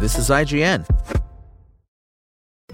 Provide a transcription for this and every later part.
this is IGN.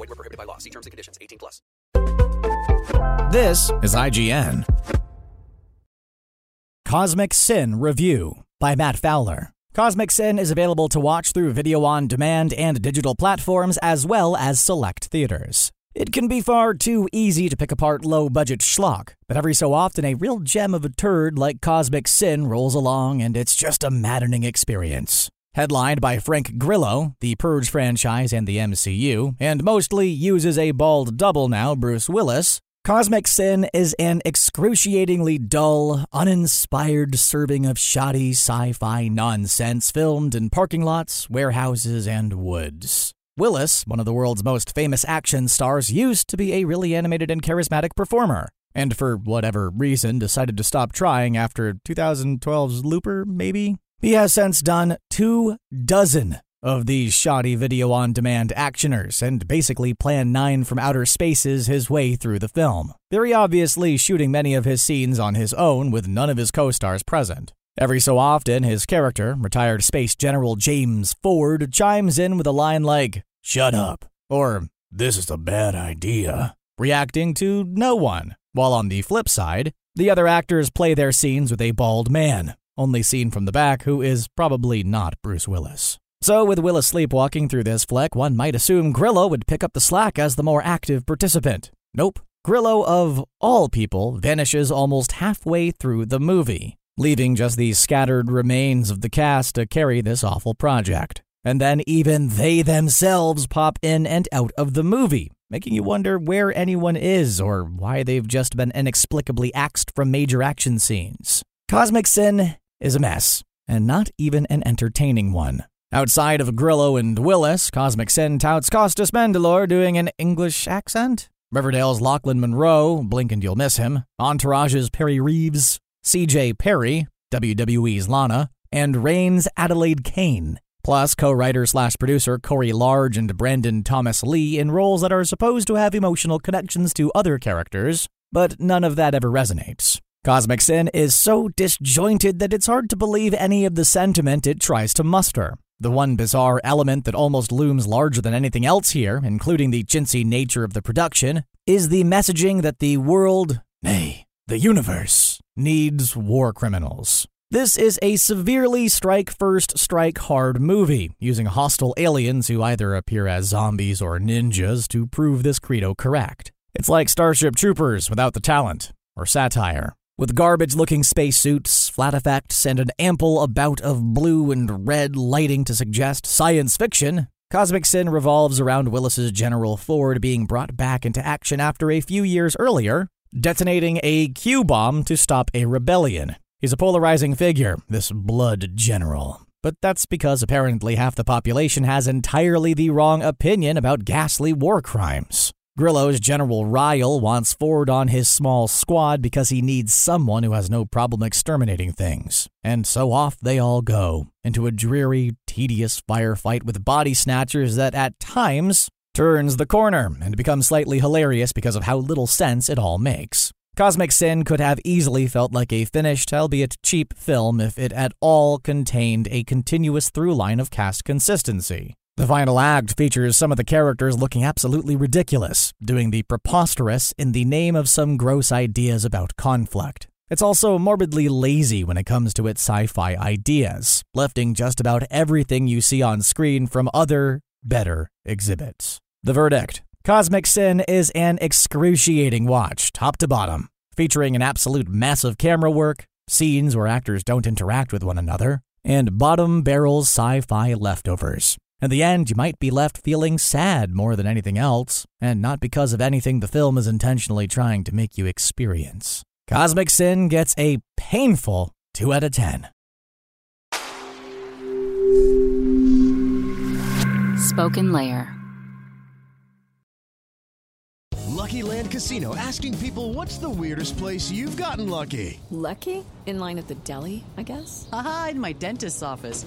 Void were prohibited by law. See terms and conditions. 18 plus. This is IGN. Cosmic Sin Review by Matt Fowler. Cosmic Sin is available to watch through video on demand and digital platforms as well as select theaters. It can be far too easy to pick apart low budget schlock, but every so often a real gem of a turd like Cosmic Sin rolls along and it's just a maddening experience. Headlined by Frank Grillo, the Purge franchise and the MCU, and mostly uses a bald double now, Bruce Willis, Cosmic Sin is an excruciatingly dull, uninspired serving of shoddy sci fi nonsense filmed in parking lots, warehouses, and woods. Willis, one of the world's most famous action stars, used to be a really animated and charismatic performer, and for whatever reason decided to stop trying after 2012's Looper, maybe? He has since done two dozen of these shoddy video on demand actioners and basically Plan 9 from Outer Spaces his way through the film. Very obviously shooting many of his scenes on his own with none of his co stars present. Every so often, his character, retired Space General James Ford, chimes in with a line like, Shut up, or This is a bad idea, reacting to no one. While on the flip side, the other actors play their scenes with a bald man, only seen from the back, who is probably not Bruce Willis. So, with Willis sleepwalking through this flick, one might assume Grillo would pick up the slack as the more active participant. Nope. Grillo, of all people, vanishes almost halfway through the movie, leaving just the scattered remains of the cast to carry this awful project. And then even they themselves pop in and out of the movie, making you wonder where anyone is or why they've just been inexplicably axed from major action scenes. Cosmic Sin is a mess, and not even an entertaining one. Outside of Grillo and Willis, Cosmic Sin touts Costas Mandylor doing an English accent. Riverdale's Lochlyn Munro, blink and you'll miss him. Entourage's Perrey Reeves, CJ Perry, WWE's Lana, and Reign's Adelaide Kane. Plus, co writer slash producer Corey Large and Brandon Thomas Lee in roles that are supposed to have emotional connections to other characters, but none of that ever resonates. Cosmic Sin is so disjointed that it's hard to believe any of the sentiment it tries to muster. The one bizarre element that almost looms larger than anything else here, including the chintzy nature of the production, is the messaging that the world, nay, the universe, needs war criminals. This is a severely strike first, strike hard movie, using hostile aliens who either appear as zombies or ninjas to prove this credo correct. It's like Starship Troopers without the talent, or satire. With garbage looking spacesuits, flat effects, and an ample amount of blue and red lighting to suggest science fiction, Cosmic Sin revolves around Willis's General Ford being brought back into action after a few years earlier, detonating a Q bomb to stop a rebellion. He's a polarizing figure, this blood general. But that's because apparently half the population has entirely the wrong opinion about ghastly war crimes. Grillo's General Ryle wants Ford on his small squad because he needs someone who has no problem exterminating things. And so off they all go, into a dreary, tedious firefight with body snatchers that at times turns the corner and becomes slightly hilarious because of how little sense it all makes. Cosmic Sin could have easily felt like a finished, albeit cheap, film if it at all contained a continuous through line of cast consistency. The final act features some of the characters looking absolutely ridiculous, doing the preposterous in the name of some gross ideas about conflict. It's also morbidly lazy when it comes to its sci fi ideas, lifting just about everything you see on screen from other, better exhibits. The verdict Cosmic Sin is an excruciating watch, top to bottom, featuring an absolute mess of camera work, scenes where actors don't interact with one another, and bottom barrel sci fi leftovers. In the end, you might be left feeling sad more than anything else, and not because of anything the film is intentionally trying to make you experience. Cosmic Sin gets a painful 2 out of 10. Spoken Layer. Lucky Land Casino asking people what's the weirdest place you've gotten lucky? Lucky? In line at the deli, I guess? Aha, in my dentist's office.